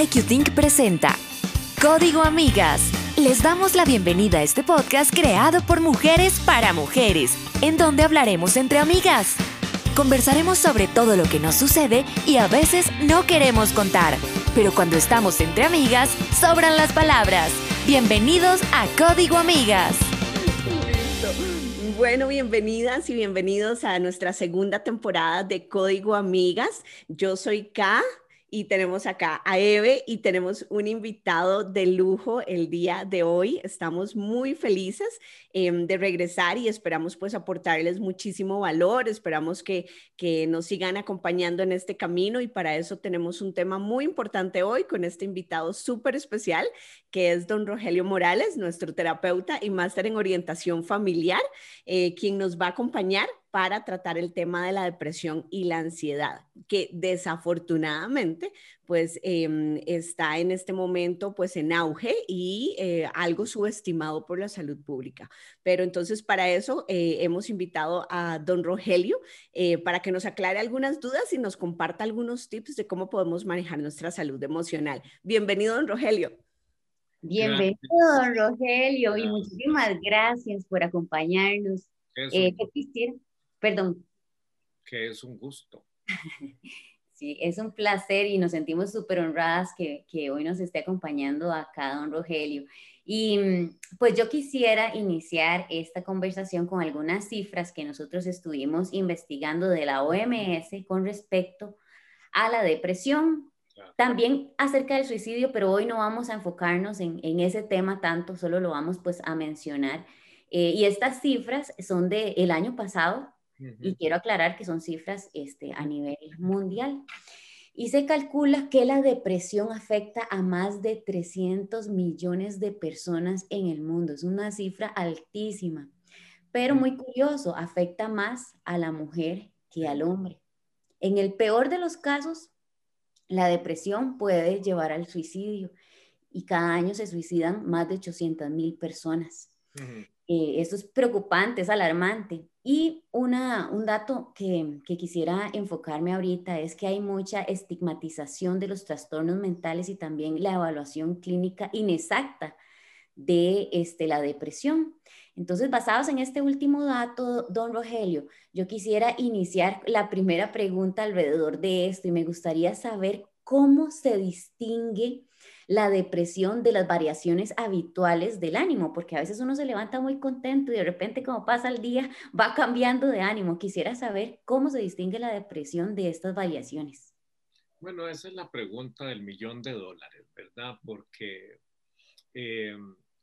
IQ Think presenta Código Amigas. Les damos la bienvenida a este podcast creado por mujeres para mujeres, en donde hablaremos entre amigas. Conversaremos sobre todo lo que nos sucede y a veces no queremos contar, pero cuando estamos entre amigas, sobran las palabras. Bienvenidos a Código Amigas. Bueno, bienvenidas y bienvenidos a nuestra segunda temporada de Código Amigas. Yo soy K y tenemos acá a Eve y tenemos un invitado de lujo el día de hoy. Estamos muy felices em, de regresar y esperamos pues aportarles muchísimo valor, esperamos que, que nos sigan acompañando en este camino y para eso tenemos un tema muy importante hoy con este invitado súper especial que es don Rogelio Morales, nuestro terapeuta y máster en orientación familiar, eh, quien nos va a acompañar para tratar el tema de la depresión y la ansiedad, que desafortunadamente pues em, está en este momento pues en auge y eh, algo subestimado por la salud pública. Pero entonces para eso eh, hemos invitado a don Rogelio eh, para que nos aclare algunas dudas y nos comparta algunos tips de cómo podemos manejar nuestra salud emocional. Bienvenido, don Rogelio. Bienvenido, don Rogelio, y muchísimas gracias por acompañarnos. ¿Qué quisiera? Perdón. Que es un gusto. Sí, es un placer y nos sentimos súper honradas que, que, hoy nos esté acompañando acá don Rogelio. Y mm, pues yo quisiera iniciar esta conversación con algunas cifras que nosotros estuvimos investigando de la OMS con respecto a la depresión, también acerca del suicidio, pero hoy no vamos a enfocarnos en, en ese tema tanto, solo lo vamos pues a mencionar. Eh, y estas cifras son del el año pasado, y quiero aclarar que son cifras este, a nivel mundial. Y se calcula que la depresión afecta a más de 300 millones de personas en el mundo. Es una cifra altísima. Pero muy curioso, afecta más a la mujer que al hombre. En el peor de los casos, la depresión puede llevar al suicidio y cada año se suicidan más de 800 mil personas. Eh, esto es preocupante, es alarmante. Y una, un dato que, que, quisiera enfocarme ahorita es que hay mucha estigmatización de los trastornos mentales y también la evaluación clínica inexacta de este, la depresión. Entonces, basados en este último dato, don Rogelio, yo quisiera iniciar la primera pregunta alrededor de esto y me gustaría saber cómo se distingue la depresión de las variaciones habituales del ánimo, porque a veces uno se levanta muy contento y de repente como pasa el día va cambiando de ánimo. Quisiera saber cómo se distingue la depresión de estas variaciones. Bueno, esa es la pregunta del millón de dólares, ¿verdad? Porque eh,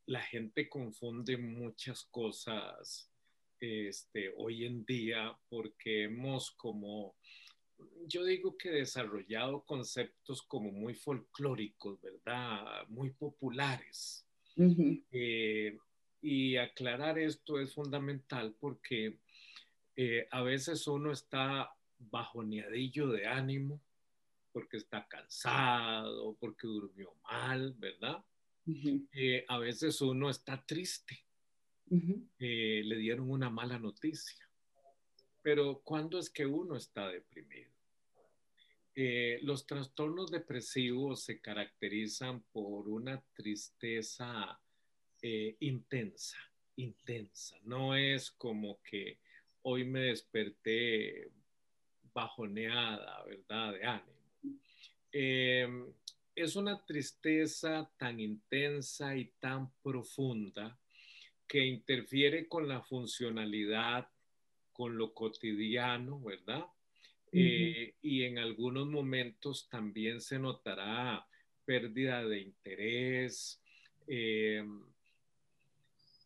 la gente confunde muchas cosas este, hoy en día porque hemos como yo digo que desarrollado conceptos como muy folclóricos, ¿verdad? Muy populares. Eh, y aclarar esto es fundamental porque eh, a veces uno está bajoneadillo de ánimo, porque está cansado, porque durmió mal, ¿verdad? Eh, a veces uno está triste, le dieron una mala noticia pero ¿cuándo es que uno está deprimido? Eh, los trastornos depresivos se caracterizan por una tristeza eh, intensa, intensa. No es como que hoy me desperté bajoneada, ¿verdad? De ánimo. Em, es una tristeza tan intensa y tan profunda que interfiere con la funcionalidad con lo cotidiano, ¿verdad? Eh, y en algunos momentos también se notará pérdida de interés, eh,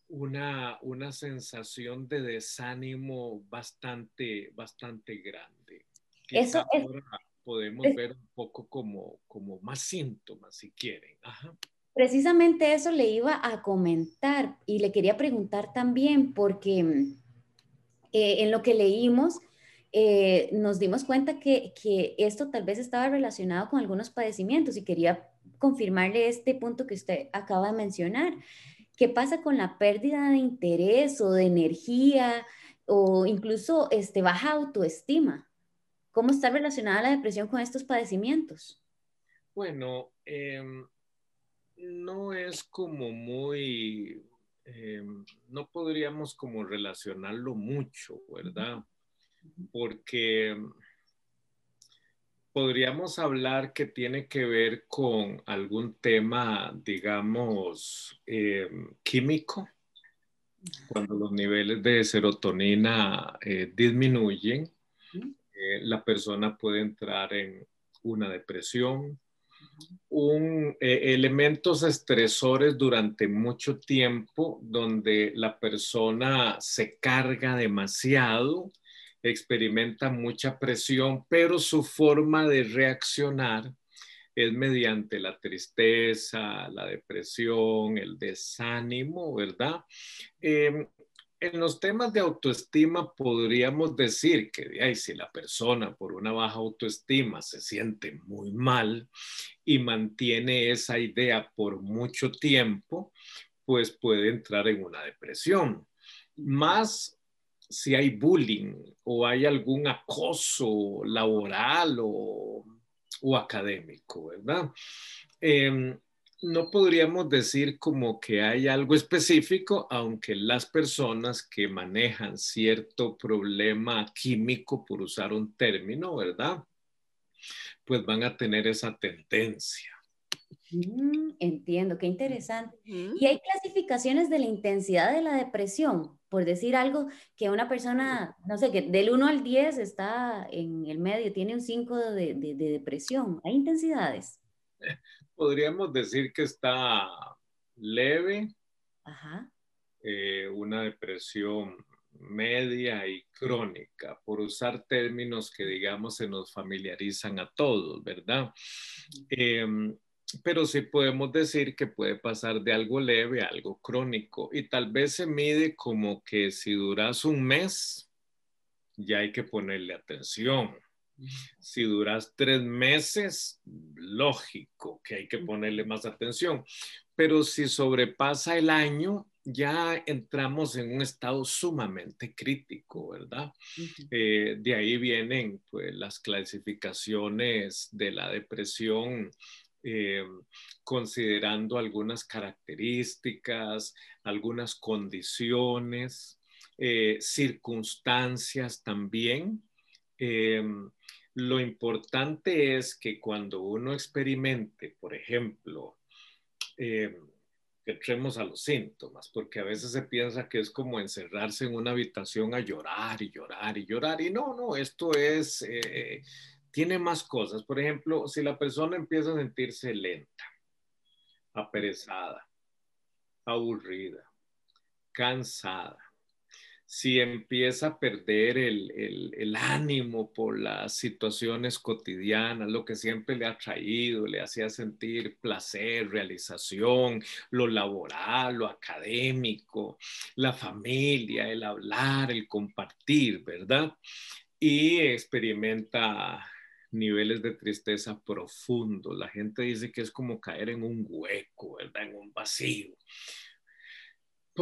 una, una, sensación de desánimo bastante, bastante grande. Eso ahora podemos ver un poco como, como más síntomas, si quieren. Precisamente eso le iba a comentar y le quería preguntar también porque mm, eh, en lo que leímos, eh, nos dimos cuenta que, esto tal vez estaba relacionado con algunos padecimientos y quería confirmarle este punto que usted acaba de mencionar. ¿Qué pasa con la pérdida de interés o de energía o incluso este, baja autoestima? ¿Cómo está relacionada la depresión con estos padecimientos? Bueno, em, no es como muy, em, no podríamos como relacionarlo mucho, ¿verdad? Porque podríamos hablar que tiene que ver con algún tema, digamos, em, químico, cuando los niveles de serotonina eh, disminuyen, eh, la persona puede entrar en una depresión, un, eh, elementos estresores durante mucho tiempo donde la persona se carga demasiado, experimenta mucha presión, pero su forma de reaccionar es mediante la tristeza, la depresión, el desánimo, ¿verdad? Em, en los temas de autoestima podríamos decir que si la persona por una baja autoestima se siente muy mal y mantiene esa idea por mucho tiempo, pues puede entrar en una depresión. Más si hay bullying o hay algún acoso laboral o, académico, ¿verdad? Em, no podríamos decir como que hay algo específico, aunque las personas que manejan cierto problema químico, por usar un término, ¿verdad? Pues van a tener esa tendencia. Mm, entiendo, qué interesante. ¿Y hay clasificaciones de la intensidad de la depresión? Por decir algo, que una persona, no sé, que del 1 al 10 está en el medio, tiene un 5 de, de depresión. ¿Hay intensidades? podríamos decir que está leve, eh, una depresión media y crónica, por usar términos que digamos se nos familiarizan a todos, ¿verdad? Em, pero sí podemos decir que puede pasar de algo leve a algo crónico y tal vez se mide como que si duras un mes, ya hay que ponerle atención. Si duras tres meses, lógico que hay que ponerle más atención. Pero si sobrepasa el año, ya entramos en un estado sumamente crítico, ¿verdad? Eh, de ahí vienen pues, las clasificaciones de la depresión, eh, considerando algunas características, algunas condiciones, eh, circunstancias también. Lo importante es que cuando uno experimente, por ejemplo, eh, entremos a los síntomas, porque a veces se piensa que es como encerrarse en una habitación a llorar y llorar y llorar. Y no, no, esto es, eh, tiene más cosas. Por ejemplo, si la persona empieza a sentirse lenta, aperezada, aburrida, cansada, si empieza a perder el, ánimo por las situaciones cotidianas, lo que siempre le ha traído, le hacía sentir placer, realización, lo laboral, lo académico, la familia, el hablar, el compartir, ¿verdad? Y experimenta niveles de tristeza profundo. La gente dice que es como caer en un hueco, ¿verdad? En un vacío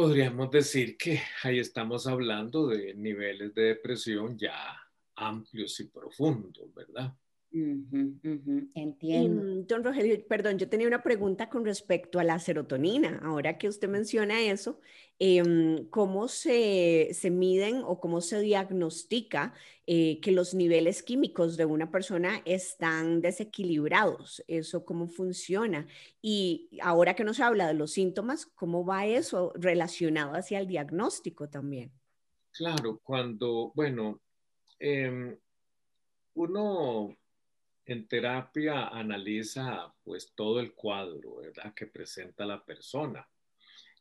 podríamos decir que ahí estamos hablando de niveles de depresión ya amplios y profundos, ¿verdad? Entiendo. Mm, don Rogelio, perdón, yo tenía una pregunta con respecto a la serotonina. Ahora que usted menciona eso, em, ¿cómo se, miden o cómo se diagnostica eh, que los niveles químicos de una persona están desequilibrados? ¿Eso cómo funciona? Y ahora que nos habla de los síntomas, ¿cómo va eso relacionado hacia el diagnóstico también? Claro, cuando, bueno, em, uno en terapia analiza pues todo el cuadro, ¿verdad? Que presenta la persona.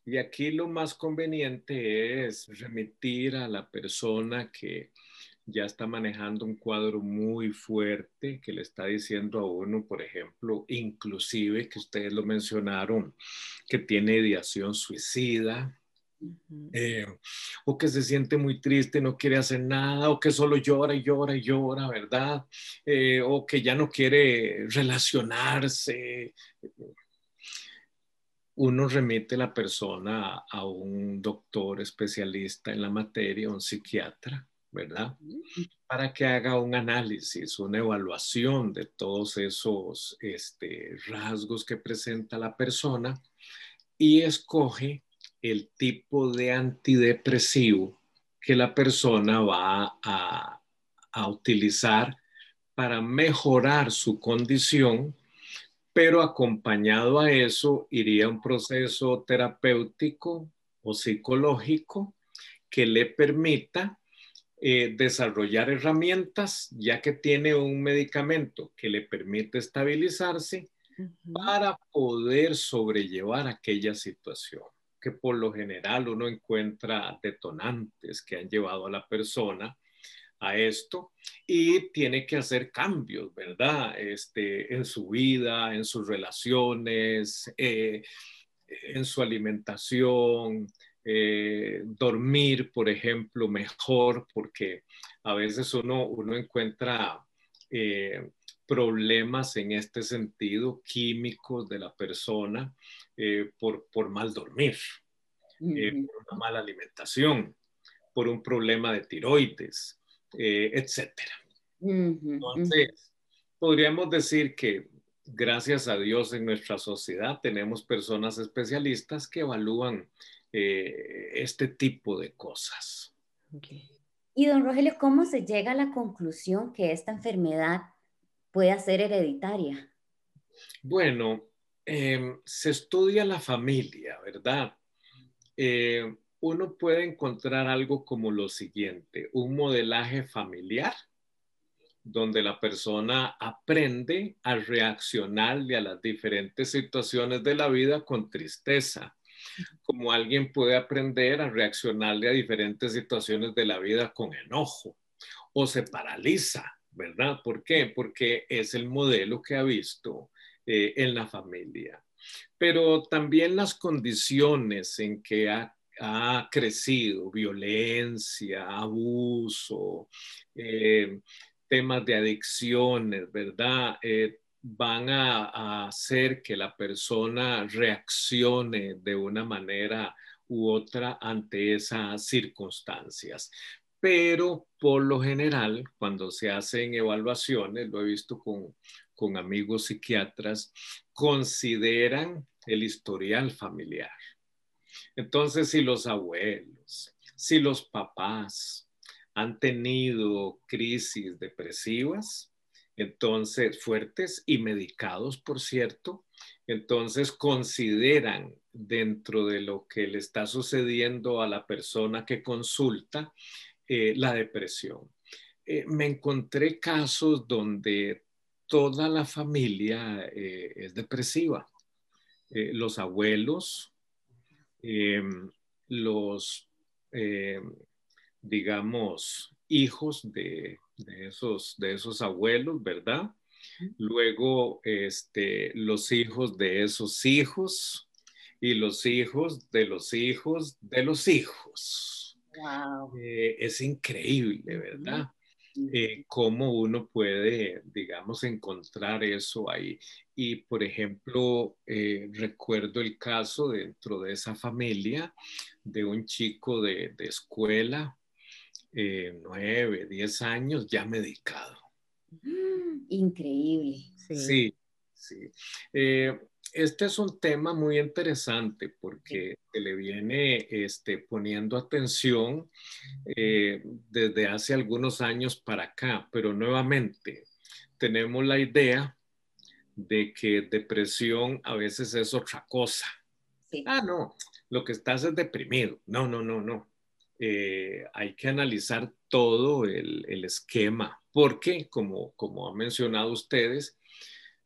Y aquí lo más conveniente es remitir a la persona que ya está manejando un cuadro muy fuerte, que le está diciendo a uno, por ejemplo, inclusive que ustedes lo mencionaron, que tiene ideación suicida, eh, o que se siente muy triste, no quiere hacer nada, o que solo llora y llora y llora, ¿verdad? Eh, o que ya no quiere relacionarse. Uno remite la persona a un doctor especialista en la materia, un psiquiatra, ¿verdad? Para que haga un análisis, una evaluación de todos esos este, rasgos que presenta la persona y escoge el tipo de antidepresivo que la persona va a, a utilizar para mejorar su condición, pero acompañado a eso iría un proceso terapéutico o psicológico que le permita eh, desarrollar herramientas, ya que tiene un medicamento que le permite estabilizarse para poder sobrellevar aquella situación, que por lo general uno encuentra detonantes que han llevado a la persona a esto y tiene que hacer cambios, ¿verdad? Este, en su vida, en sus relaciones, eh, en su alimentación, eh, dormir, por ejemplo, mejor, porque a veces uno, uno encuentra eh, problemas en este sentido químicos de la persona por, por, mal dormir, por una mala alimentación, por un problema de tiroides, eh, etcétera. Entonces, podríamos decir que gracias a Dios en nuestra sociedad tenemos personas especialistas que evalúan eh, este tipo de cosas. Y don Rogelio, ¿cómo se llega a la conclusión que esta enfermedad puede ser hereditaria? Bueno, em, se estudia la familia, ¿verdad? Eh, uno puede encontrar algo como lo siguiente, un modelaje familiar donde la persona aprende a reaccionarle a las diferentes situaciones de la vida con tristeza, como alguien puede aprender a reaccionarle a diferentes situaciones de la vida con enojo o se paraliza, ¿verdad? ¿Por qué? Porque es el modelo que ha visto eh, en la familia. Pero también las condiciones en que ha ha crecido, violencia, abuso, eh, temas de adicciones, ¿verdad? Eh, van a, hacer que la persona reaccione de una manera u otra ante esas circunstancias. Pero por lo general, cuando se hacen evaluaciones, lo he visto con, con amigos psiquiatras, consideran el historial familiar. Entonces, si los abuelos, si los papás han tenido crisis depresivas, entonces fuertes y medicados, por cierto, entonces consideran dentro de lo que le está sucediendo a la persona que consulta eh, la depresión. Eh, me encontré casos donde toda la familia eh, es depresiva. los abuelos, Em, los, em, digamos, hijos de, esos, de esos abuelos, ¿verdad? Luego, este, los hijos de esos hijos y los hijos de los hijos de los hijos. Wow. Eh, es increíble, ¿verdad? Eh, cómo uno puede, digamos, encontrar eso ahí. Y, por ejemplo, eh, recuerdo el caso dentro de esa familia de un chico de, escuela, eh, nueve, diez años, ya medicado. Increíble. Sí, sí este es un tema muy interesante porque se le viene este, poniendo atención eh, desde hace algunos años para acá, pero nuevamente tenemos la idea de que depresión a veces es otra cosa. Ah, no, lo que estás es deprimido. No, no, no, no. Eh, hay que analizar todo el, el esquema, porque como, como han mencionado ustedes,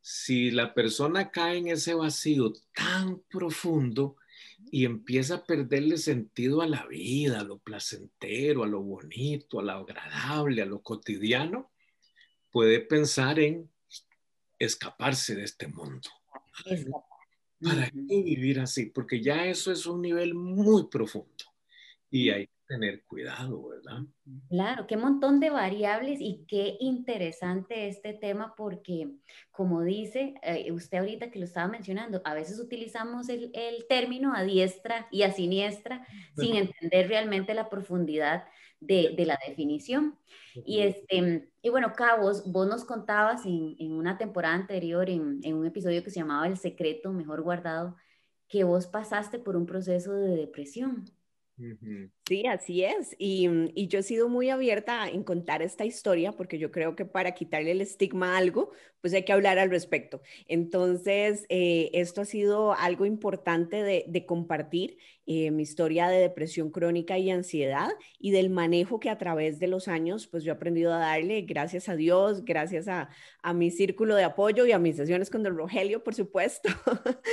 si la persona cae en ese vacío tan profundo y empieza a perderle sentido a la vida, a lo placentero, a lo bonito, a lo agradable, a lo cotidiano, puede pensar en escaparse de este mundo. ¿Para qué vivir así? Porque ya eso es un nivel muy profundo. Y hay que tener cuidado, ¿verdad? Claro, qué montón de variables y qué interesante este tema porque, como dice eh, usted ahorita que lo estaba mencionando, a veces utilizamos el, el término a diestra y a siniestra sin entender realmente la profundidad de, de la definición. Y, este, y bueno, Cabos, vos nos contabas en, en una temporada anterior, en, en un episodio que se llamaba El secreto mejor guardado, que vos pasaste por un proceso de depresión. Mm-hmm. Sí, así es. Y, mm, y, yo he sido muy abierta en contar esta historia porque yo creo que para quitarle el estigma a algo, pues hay que hablar al respecto. Entonces, eh, esto ha sido algo importante de, de compartir, eh, mi historia de depresión crónica y ansiedad y del manejo que a través de los años, pues yo he aprendido a darle, gracias a Dios, gracias a, a mi círculo de apoyo y a mis sesiones con Don Rogelio, por supuesto.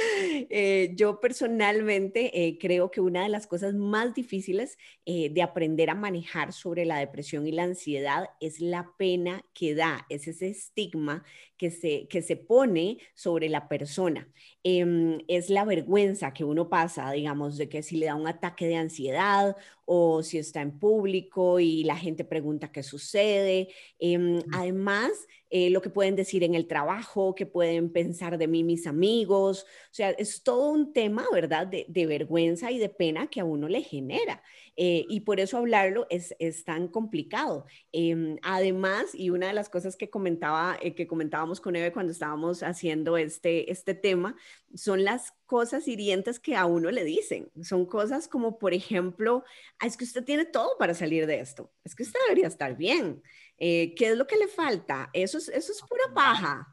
eh, yo personalmente eh, creo que una de las cosas más difíciles eh, de aprender a manejar sobre la depresión y la ansiedad es la pena que da, es ese estigma que se, que se pone sobre la persona. Em, es la vergüenza que uno pasa, digamos, de que si le da un ataque de ansiedad o si está en público y la gente pregunta qué sucede. Em, además, eh, lo que pueden decir en el trabajo, qué pueden pensar de mí mis amigos. O sea, es todo un tema, ¿verdad?, de, de vergüenza y de pena que a uno le genera. Eh, y por eso hablarlo es, es tan complicado. Eh, además, y una de las cosas que comentaba, eh, que comentábamos con Eve cuando estábamos haciendo este, este tema, son las cosas hirientes que a uno le dicen. Son cosas como, por ejemplo, ah, es que usted tiene todo para salir de esto, es que usted debería estar bien. ¿Qué es lo que le falta? Eso es, eso es pura paja.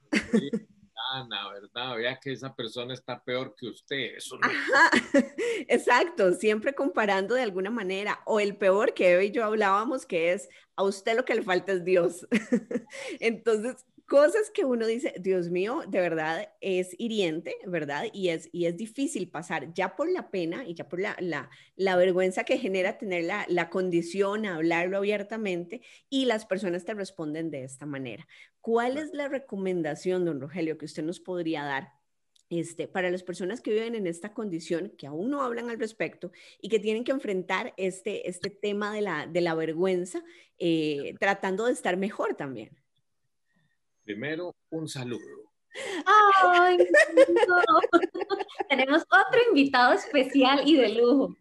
Ana, ¿verdad? Vea que esa persona está peor que usted. Eso Ajá, exacto, siempre comparando de alguna manera. O el peor que Eve y yo hablábamos, que es a usted lo que le falta es Dios. Entonces, cosas que uno dice, Dios mío, de verdad es hiriente, ¿verdad? Y es, y es difícil pasar ya por la pena y ya por la, la, la vergüenza que genera tener la, la, condición, hablarlo abiertamente y las personas te responden de esta manera. ¿Cuál es la recomendación, don Rogelio, que usted nos podría dar este, para las personas que viven en esta condición, que aún no hablan al respecto y que tienen que enfrentar este, este tema de la, de la vergüenza, eh, tratando de estar mejor también. Primero, un saludo. Ay, no. Tenemos otro invitado especial y de lujo.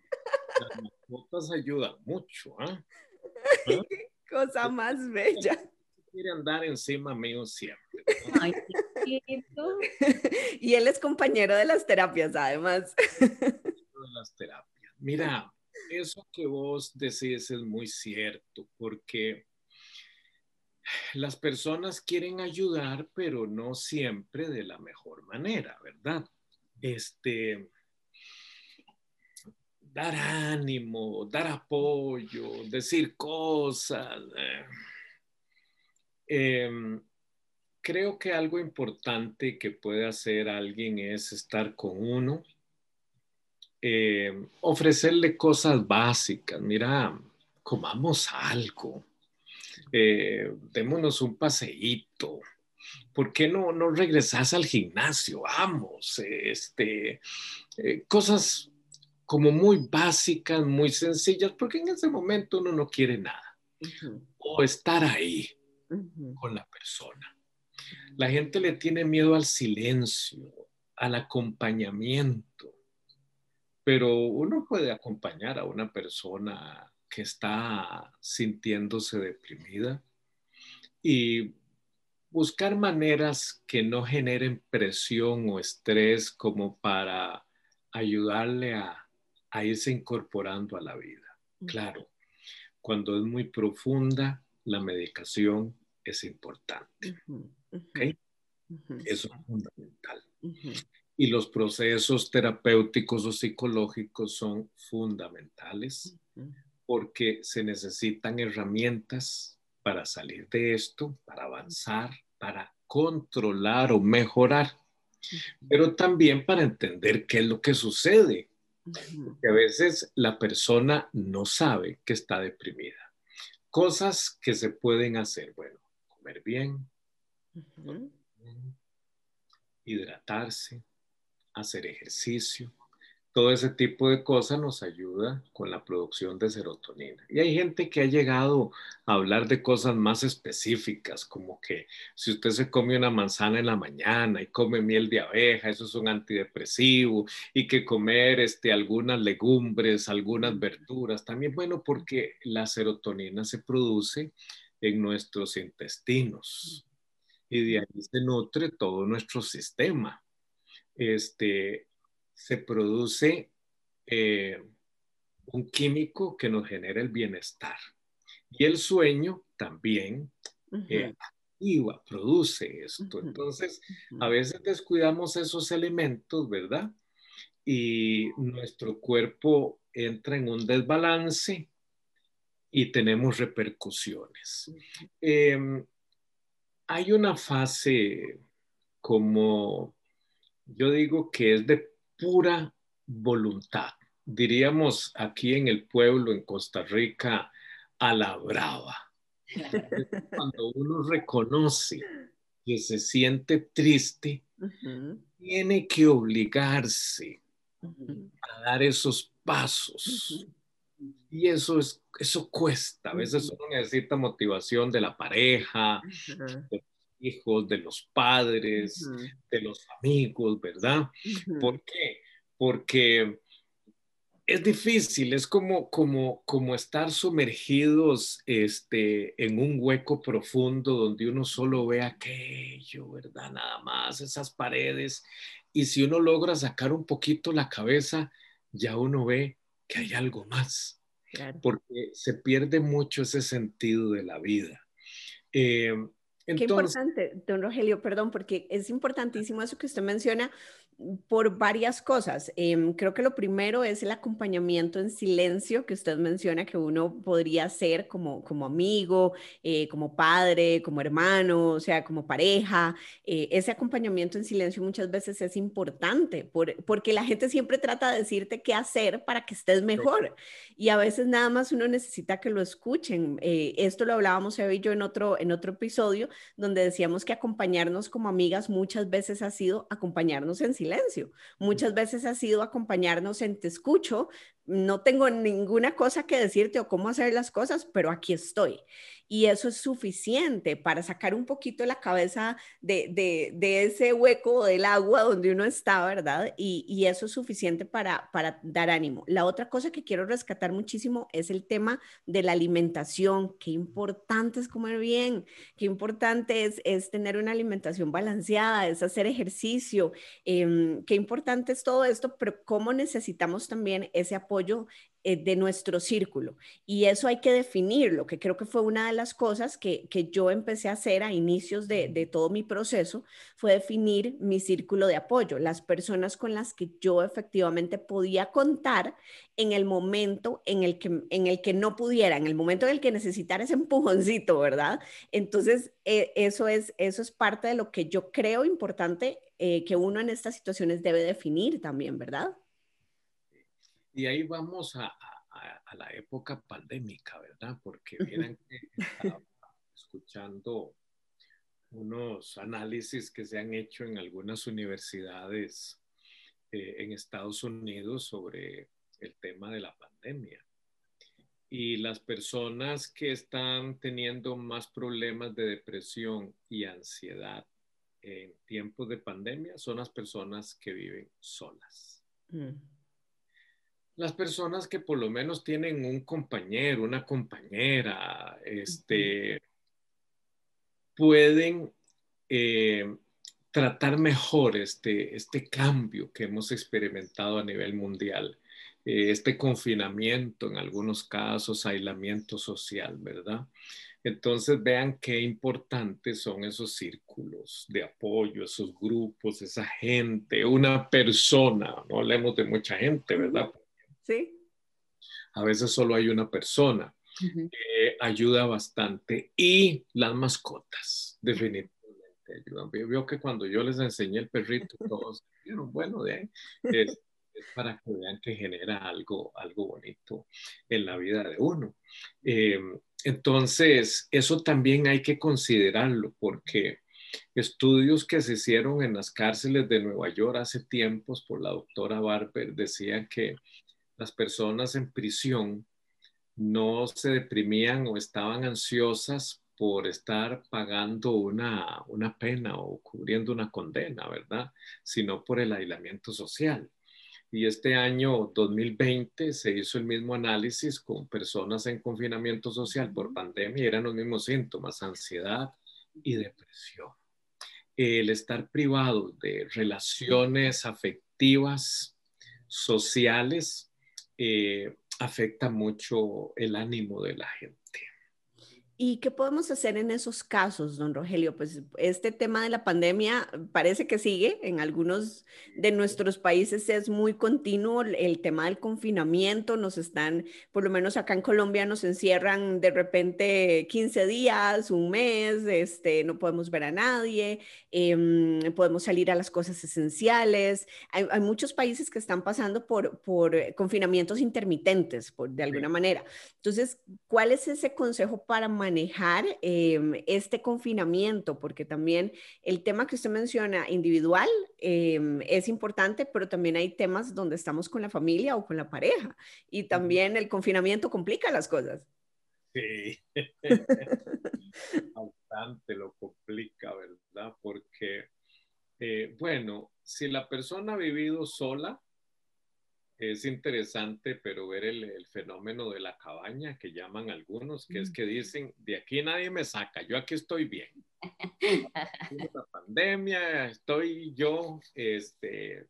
Las mascotas ayudan mucho, ¿ah? ¿Eh? Qué cosa más bella. Quiere andar encima mío siempre. Ay, qué y él es compañero de las terapias, además. De las terapias. Mira, eso que vos decís es muy cierto, porque las personas quieren ayudar, pero no siempre de la mejor manera, ¿verdad? Este, dar ánimo, dar apoyo, decir cosas. Eh, creo que algo importante que puede hacer alguien es estar con uno, eh, ofrecerle cosas básicas. Mira, comamos algo eh, démonos un paseíto. ¿Por qué no, no regresas al gimnasio? Vamos, este, eh, cosas como muy básicas, muy sencillas, porque en ese momento uno no quiere nada. Uh -huh. O estar ahí uh -huh. con la persona. La gente le tiene miedo al silencio, al acompañamiento, pero uno puede acompañar a una persona que está sintiéndose deprimida y buscar maneras que no generen presión o estrés como para ayudarle a, a irse incorporando a la vida. Claro, cuando es muy profunda, la medicación es importante. ¿okay? Eso es fundamental. Y los procesos terapéuticos o psicológicos son fundamentales porque se necesitan herramientas para salir de esto, para avanzar, para controlar o mejorar, pero también para entender qué es lo que sucede. Porque a veces la persona no sabe que está deprimida. Cosas que se pueden hacer, bueno, comer bien, uh -huh. hidratarse, hacer ejercicio, todo ese tipo de cosas nos ayuda con la producción de serotonina. Y hay gente que ha llegado a hablar de cosas más específicas, como que si usted se come una manzana en la mañana y come miel de abeja, eso es un antidepresivo, y que comer este, algunas legumbres, algunas verduras, también bueno, porque la serotonina se produce en nuestros intestinos y de ahí se nutre todo nuestro sistema. Este, se produce eh, un químico que nos genera el bienestar. Y el sueño también eh, activa, produce esto. Entonces, a veces descuidamos esos elementos, ¿verdad? Y nuestro cuerpo entra en un desbalance y tenemos repercusiones. Em, hay una fase como, yo digo que es de pura voluntad. Diríamos aquí en el pueblo, en Costa Rica, a la brava. Cuando uno reconoce que se siente triste, tiene que obligarse a dar esos pasos. Y eso es, eso cuesta. A veces uno necesita motivación de la pareja, hijos, de los padres, de los amigos, ¿verdad? ¿Por qué? Porque es difícil, es como, como, como estar sumergidos este, en un hueco profundo donde uno solo ve aquello, ¿verdad? Nada más, esas paredes. Y si uno logra sacar un poquito la cabeza, ya uno ve que hay algo más. Porque se pierde mucho ese sentido de la vida. Eh, Qué importante, don Rogelio, perdón, porque es importantísimo eso que usted menciona, por varias cosas. Em, creo que lo primero es el acompañamiento en silencio que usted menciona que uno podría hacer como, como amigo, eh, como padre, como hermano, o sea, como pareja. Eh, ese acompañamiento en silencio muchas veces es importante porque la gente siempre trata de decirte qué hacer para que estés mejor y a veces nada más uno necesita que lo escuchen. Eh, esto lo hablábamos Eva y yo en otro, en otro episodio donde decíamos que acompañarnos como amigas muchas veces ha sido acompañarnos en silencio. Muchas veces ha sido acompañarnos en te escucho, no tengo ninguna cosa que decirte o cómo hacer las cosas, pero aquí estoy y eso es suficiente para sacar un poquito la cabeza de, ese hueco del agua donde uno está, ¿verdad? Y, eso es suficiente para, para dar ánimo. La otra cosa que quiero rescatar muchísimo es el tema de la alimentación. Qué importante es comer bien, qué importante es, es tener una alimentación balanceada, es hacer ejercicio, em, qué importante es todo esto, pero cómo necesitamos también ese apoyo eh, de nuestro círculo. Y eso hay que definirlo, que creo que fue una de las cosas que, yo empecé a hacer a inicios de, todo mi proceso, fue definir mi círculo de apoyo, las personas con las que yo efectivamente podía contar en el momento en el que, en el que no pudiera, en el momento en el que necesitara ese empujoncito, ¿verdad? Entonces, eh, eso, es, eso es parte de lo que yo creo importante eh, que uno en estas situaciones debe definir también, ¿verdad? Y ahí vamos a, la época pandémica, ¿verdad? Porque miren que estaba escuchando unos análisis que se han hecho en algunas universidades eh, en Estados Unidos sobre el tema de la pandemia. Y las personas que están teniendo más problemas de depresión y ansiedad en tiempos de pandemia son las personas que viven solas. Mm las personas que por lo menos tienen un compañero, una compañera, este, pueden eh, tratar mejor este, este cambio que hemos experimentado a nivel mundial, eh, este confinamiento en algunos casos, aislamiento social, ¿verdad? Entonces vean qué importantes son esos círculos de apoyo, esos grupos, esa gente, una persona, no hablemos de mucha gente, ¿verdad? Sí. A veces solo hay una persona. ayuda bastante. Y las mascotas, definitivamente ayudan. Veo que cuando yo les enseñé el perrito, todos dijeron, bueno, de es, para que vean que genera algo, algo bonito en la vida de uno. Em, entonces, eso también hay que considerarlo porque estudios que se hicieron en las cárceles de Nueva York hace tiempos por la doctora Barber decían que las personas en prisión no se deprimían o estaban ansiosas por estar pagando una, una pena o cubriendo una condena, ¿verdad? Sino por el aislamiento social. Y este año 2020 se hizo el mismo análisis con personas en confinamiento social por pandemia y eran los mismos síntomas, ansiedad y depresión. El estar privado de relaciones afectivas, sociales, eh, afecta mucho el ánimo de la gente. ¿Y qué podemos hacer en esos casos, don Rogelio? Pues este tema de la pandemia parece que sigue. En algunos de nuestros países es muy continuo el tema del confinamiento. Nos están, por lo menos acá en Colombia, nos encierran de repente 15 días, un mes, este, no podemos ver a nadie, em, podemos salir a las cosas esenciales. Hay, muchos países que están pasando por, por confinamientos intermitentes, por, de alguna manera. Entonces, ¿cuál es ese consejo para manejar em, este confinamiento, porque también el tema que usted menciona individual em, es importante, pero también hay temas donde estamos con la familia o con la pareja y también el confinamiento complica las cosas. Sí, bastante lo complica, ¿verdad? Porque, eh, bueno, si la persona ha vivido sola, es interesante, pero ver el, fenómeno de la cabaña que llaman algunos, que es que dicen, de aquí nadie me saca, yo aquí estoy bien. la pandemia, estoy yo este,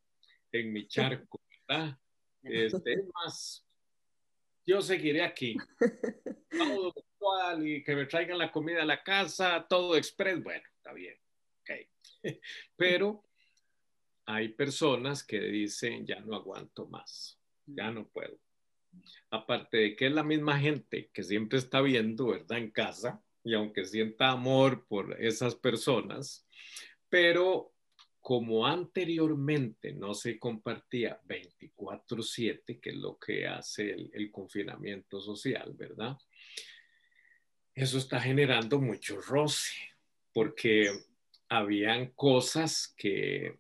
en mi charco, ¿verdad? Este, más, yo seguiré aquí. Todo virtual y que me traigan la comida a la casa, todo express, bueno, está bien, ok. Pero hay personas que dicen, ya no aguanto más, ya no puedo. Aparte de que es la misma gente que siempre está viendo, ¿verdad? En casa, y aunque sienta amor por esas personas, pero como anteriormente no se compartía 24/7, que es lo que hace el, el, confinamiento social, ¿verdad? Eso está generando mucho roce, porque habían cosas que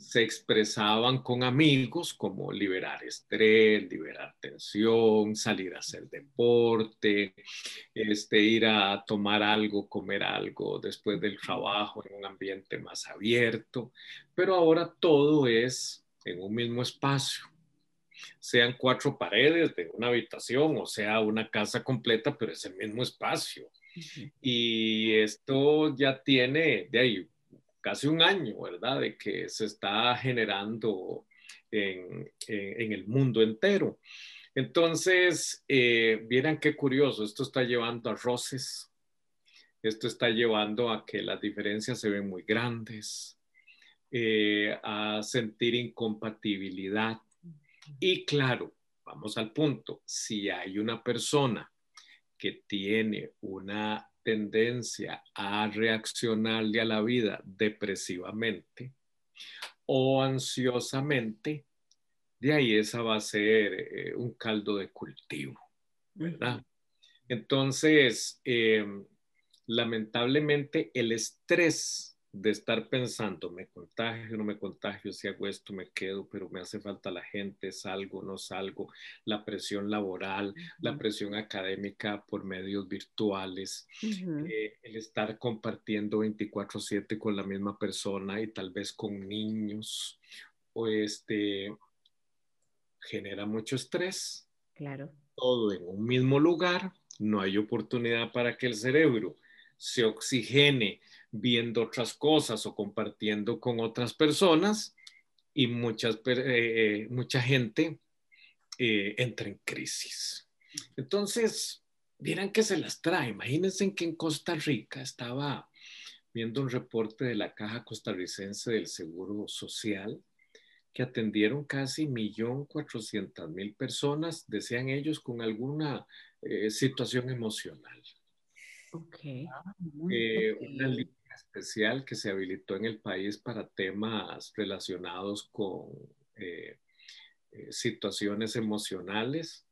se expresaban con amigos como liberar estrés, liberar tensión, salir a hacer deporte, este, ir a tomar algo, comer algo después del trabajo en un ambiente más abierto. Pero ahora todo es en un mismo espacio, sean cuatro paredes de una habitación o sea una casa completa, pero es el mismo espacio. Y esto ya tiene de ahí casi un año, ¿verdad? De que se está generando en, el mundo entero. Entonces, eh, vieran qué curioso, esto está llevando a roces, esto está llevando a que las diferencias se ven muy grandes, eh, a sentir incompatibilidad. Y claro, vamos al punto, si hay una persona que tiene una tendencia a reaccionarle a la vida depresivamente o ansiosamente, de ahí esa va a ser eh, un caldo de cultivo, ¿verdad? Entonces, eh, lamentablemente el estrés de estar pensando, me contagio, no me contagio, si hago esto, me quedo, pero me hace falta la gente, salgo, no salgo, la presión laboral, la presión académica por medios virtuales, eh, el estar compartiendo 24/7 con la misma persona y tal vez con niños, o este, genera mucho estrés. Claro. Todo en un mismo lugar, no hay oportunidad para que el cerebro se oxigene viendo otras cosas o compartiendo con otras personas y muchas, eh, eh, mucha gente eh, entra en crisis. Entonces, vieran que se las trae. Imagínense que en Costa Rica estaba viendo un reporte de la Caja Costarricense del Seguro Social que atendieron casi 1.400.000 personas, decían ellos, con alguna situación emocional. Okay. Ah, una línea especial que se habilitó en el país para temas relacionados con eh, eh, situaciones emocionales.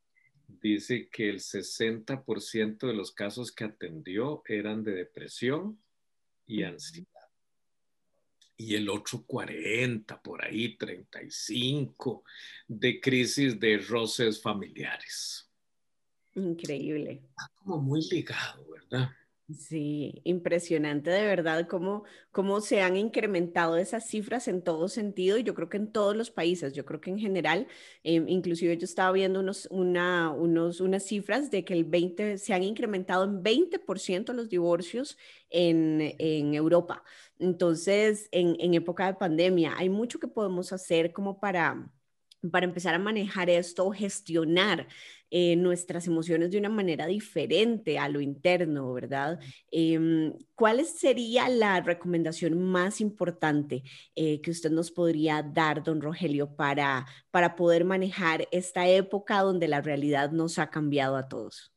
Dice que el 60% de los casos que atendió eran de depresión y ansiedad. y el otro 40, por ahí 35 de crisis de roces familiares. Increíble. Está como muy ligado, ¿verdad? Sí, impresionante de verdad cómo, cómo se han incrementado esas cifras en todo sentido. Yo creo que en todos los países, yo creo que en general, eh, inclusive yo estaba viendo unos, una, unos, unas cifras de que el 20, se han incrementado en 20% los divorcios en, en Europa. Entonces, en, en época de pandemia, hay mucho que podemos hacer como para para empezar a manejar esto, gestionar eh, nuestras emociones de una manera diferente a lo interno, ¿verdad? Em, ¿Cuál sería la recomendación más importante eh, que usted nos podría dar, don Rogelio, para, para poder manejar esta época donde la realidad nos ha cambiado a todos?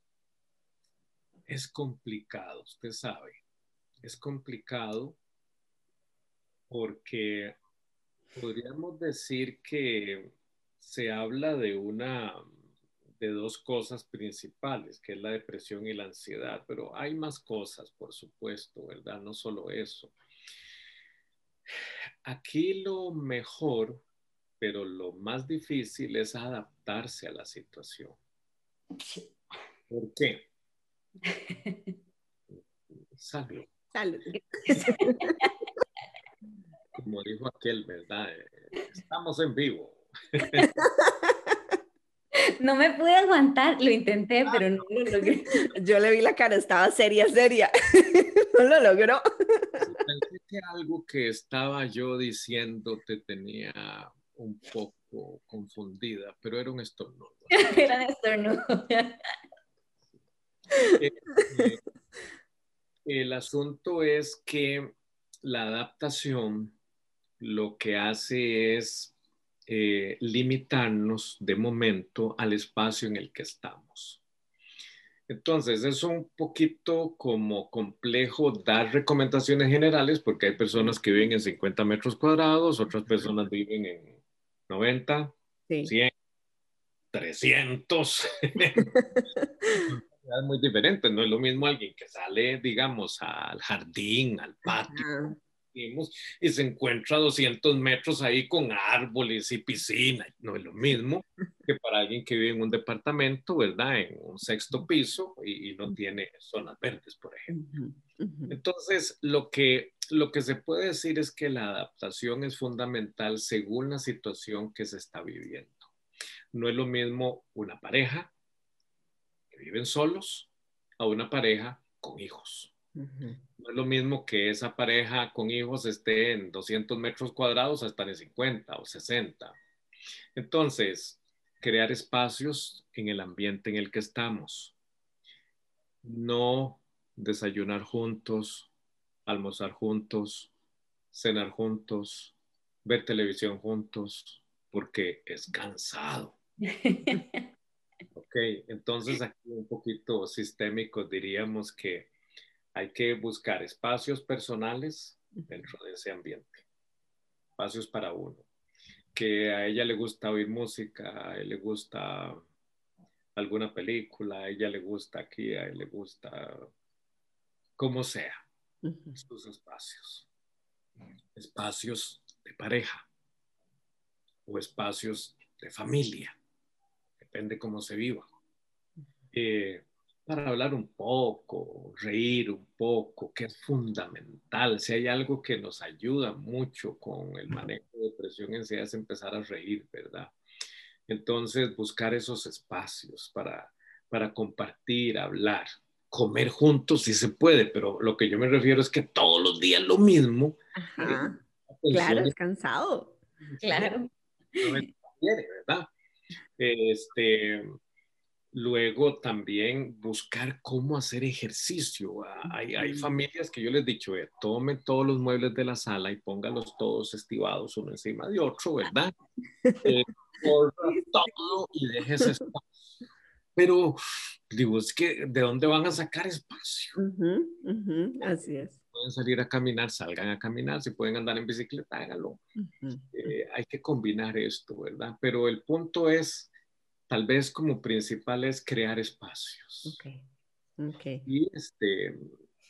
Es complicado, usted sabe. Es complicado porque podríamos decir que se habla de una de dos cosas principales, que es la depresión y la ansiedad, pero hay más cosas, por supuesto, ¿verdad? No solo eso. Aquí lo mejor, pero lo más difícil es adaptarse a la situación. ¿Por qué? Salud. Salud. Como dijo aquel, ¿verdad? Estamos en vivo. No me pude aguantar, lo intenté, pero no lo logré. Yo le vi la cara, estaba seria, seria. No lo logró. Pensé que algo que estaba yo diciendo te tenía un poco confundida, pero era un estornudo. Era un estornudo. Eh, eh, el asunto es que la adaptación lo que hace es eh, limitarnos de momento al espacio en el que estamos. Entonces, es un poquito como complejo dar recomendaciones generales porque hay personas que viven en 50 metros cuadrados, otras personas viven en 90, 100, 300. es muy diferente, no es lo mismo alguien que sale, digamos, al jardín, al patio, y se encuentra a 200 metros ahí con árboles y piscina. No es lo mismo que para alguien que vive en un departamento, ¿verdad? En un sexto piso y, no tiene zonas verdes, por ejemplo. Entonces, lo que, lo que se puede decir es que la adaptación es fundamental según la situación que se está viviendo. No es lo mismo una pareja que viven solos a una pareja con hijos. No es lo mismo que esa pareja con hijos esté en 200 metros cuadrados hasta en 50 o 60. Entonces, crear espacios en el ambiente en el que estamos. No desayunar juntos, almorzar juntos, cenar juntos, ver televisión juntos, porque es cansado. ok, entonces aquí un poquito sistémico diríamos que hay que buscar espacios personales dentro de ese ambiente, espacios para uno. Que a ella le gusta oír música, a él le gusta alguna película, a ella le gusta aquí, a él le gusta como sea, sus espacios. Espacios de pareja. O espacios de familia, depende cómo se viva. Eh, para hablar un poco, reír un poco, que es fundamental. Si hay algo que nos ayuda mucho con el manejo de depresión en es empezar a reír, ¿verdad? Entonces, buscar esos espacios para, para compartir, hablar, comer juntos si se puede, pero lo que yo me refiero es que todos los días lo mismo. Ajá. claro, es cansado. Claro. ¿verdad? Este, Luego también buscar cómo hacer ejercicio. Ah, hay, hay familias que yo les he dicho, eh, tomen todos los muebles de la sala y pónganlos todos estivados uno encima de otro, ¿verdad? Eh, por todo y déjese espacio. Pero digo, es que ¿de dónde van a sacar espacio? así es. Pueden salir a caminar, salgan a caminar. Si pueden andar en bicicleta, háganlo. Eh, hay que combinar esto, ¿verdad? Pero el punto es tal vez como principal es crear espacios. Okay. Okay. Y este,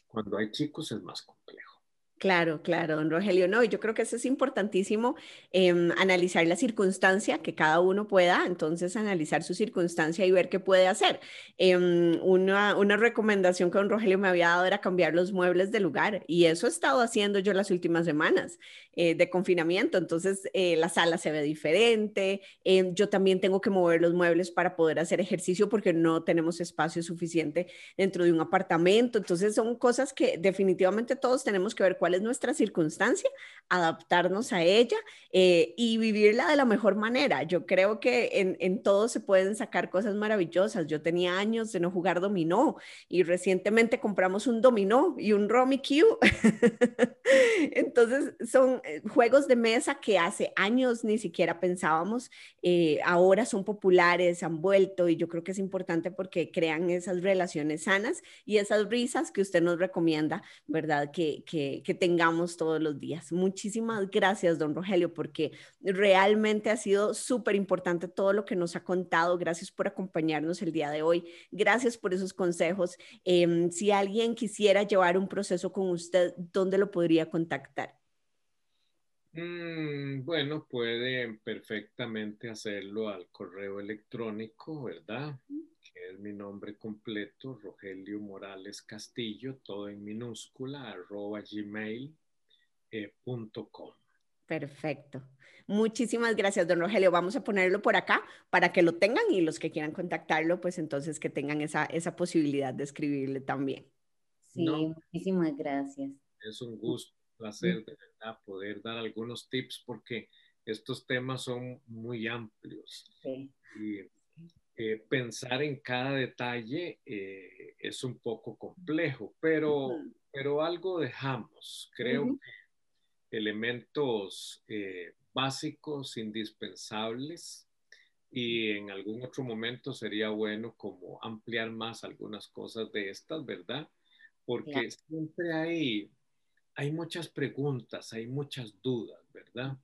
cuando hay chicos es más complejo. Claro, claro, don Rogelio. No, y yo creo que eso es importantísimo, em, analizar la circunstancia, que cada uno pueda, entonces analizar su circunstancia y ver qué puede hacer. Em, una, recomendación que don Rogelio me había dado era cambiar los muebles de lugar y eso he estado haciendo yo las últimas semanas eh, de confinamiento. Entonces, eh, la sala se ve diferente. Em, yo también tengo que mover los muebles para poder hacer ejercicio porque no tenemos espacio suficiente dentro de un apartamento. Entonces, son cosas que definitivamente todos tenemos que ver cuál es nuestra circunstancia, adaptarnos a ella eh, y vivirla de la mejor manera. Yo creo que en, en todo se pueden sacar cosas maravillosas. Yo tenía años de no jugar dominó y recientemente compramos un dominó y un Romy Q. Entonces son eh, juegos de mesa que hace años ni siquiera pensábamos, eh, ahora son populares, han vuelto y yo creo que es importante porque crean esas relaciones sanas y esas risas que usted nos recomienda, ¿verdad? Que, que, que tengamos todos los días. Muchísimas gracias, don Rogelio, porque realmente ha sido súper importante todo lo que nos ha contado. Gracias por acompañarnos el día de hoy. Gracias por esos consejos. Em, si alguien quisiera llevar un proceso con usted, ¿dónde lo podría contactar? Mm, bueno, puede perfectamente hacerlo al correo electrónico, ¿verdad? Que es mi nombre completo, Rogelio Morales Castillo, todo en minúscula, arroba gmail.com. Eh, Perfecto. Muchísimas gracias, don Rogelio. Vamos a ponerlo por acá para que lo tengan y los que quieran contactarlo, pues entonces que tengan esa, esa posibilidad de escribirle también. Sí, muchísimas gracias. Es un gusto, un placer de verdad poder dar algunos tips porque estos temas son muy amplios. Sí. Y eh, pensar en cada detalle eh, es un poco complejo, pero, pero algo dejamos. Creo que elementos eh, básicos, indispensables, y en algún otro momento sería bueno como ampliar más algunas cosas de estas, ¿verdad? Porque siempre hay, hay muchas preguntas, hay muchas dudas, ¿verdad?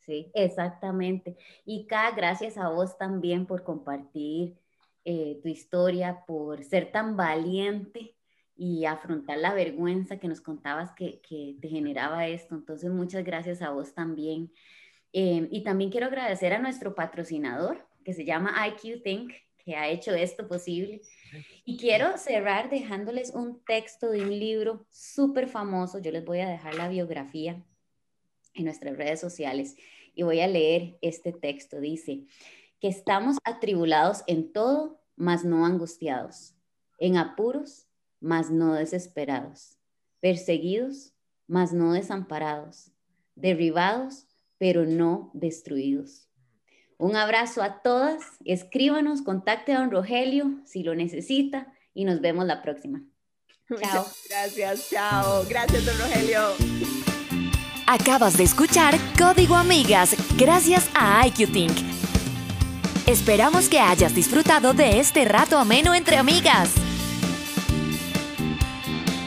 Sí, exactamente. Y K, gracias a vos también por compartir eh, tu historia, por ser tan valiente y afrontar la vergüenza que nos contabas que, que te generaba esto. Entonces, muchas gracias a vos también. Em, y también quiero agradecer a nuestro patrocinador, que se llama IQ Think, que ha hecho esto posible. Y quiero cerrar dejándoles un texto de un libro súper famoso. Yo les voy a dejar la biografía en nuestras redes sociales y voy a leer este texto. Dice, que estamos atribulados en todo, mas no angustiados, en apuros, mas no desesperados, perseguidos, mas no desamparados, derribados, pero no destruidos. Un abrazo a todas, escríbanos, contacte a don Rogelio si lo necesita y nos vemos la próxima. Chao. Gracias, chao. Gracias, don Rogelio. Acabas de escuchar Código Amigas gracias a IQTink. Esperamos que hayas disfrutado de este rato ameno entre amigas.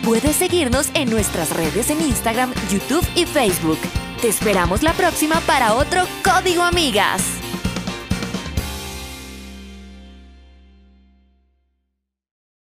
Puedes seguirnos en nuestras redes en Instagram, YouTube y Facebook. Te esperamos la próxima para otro Código Amigas.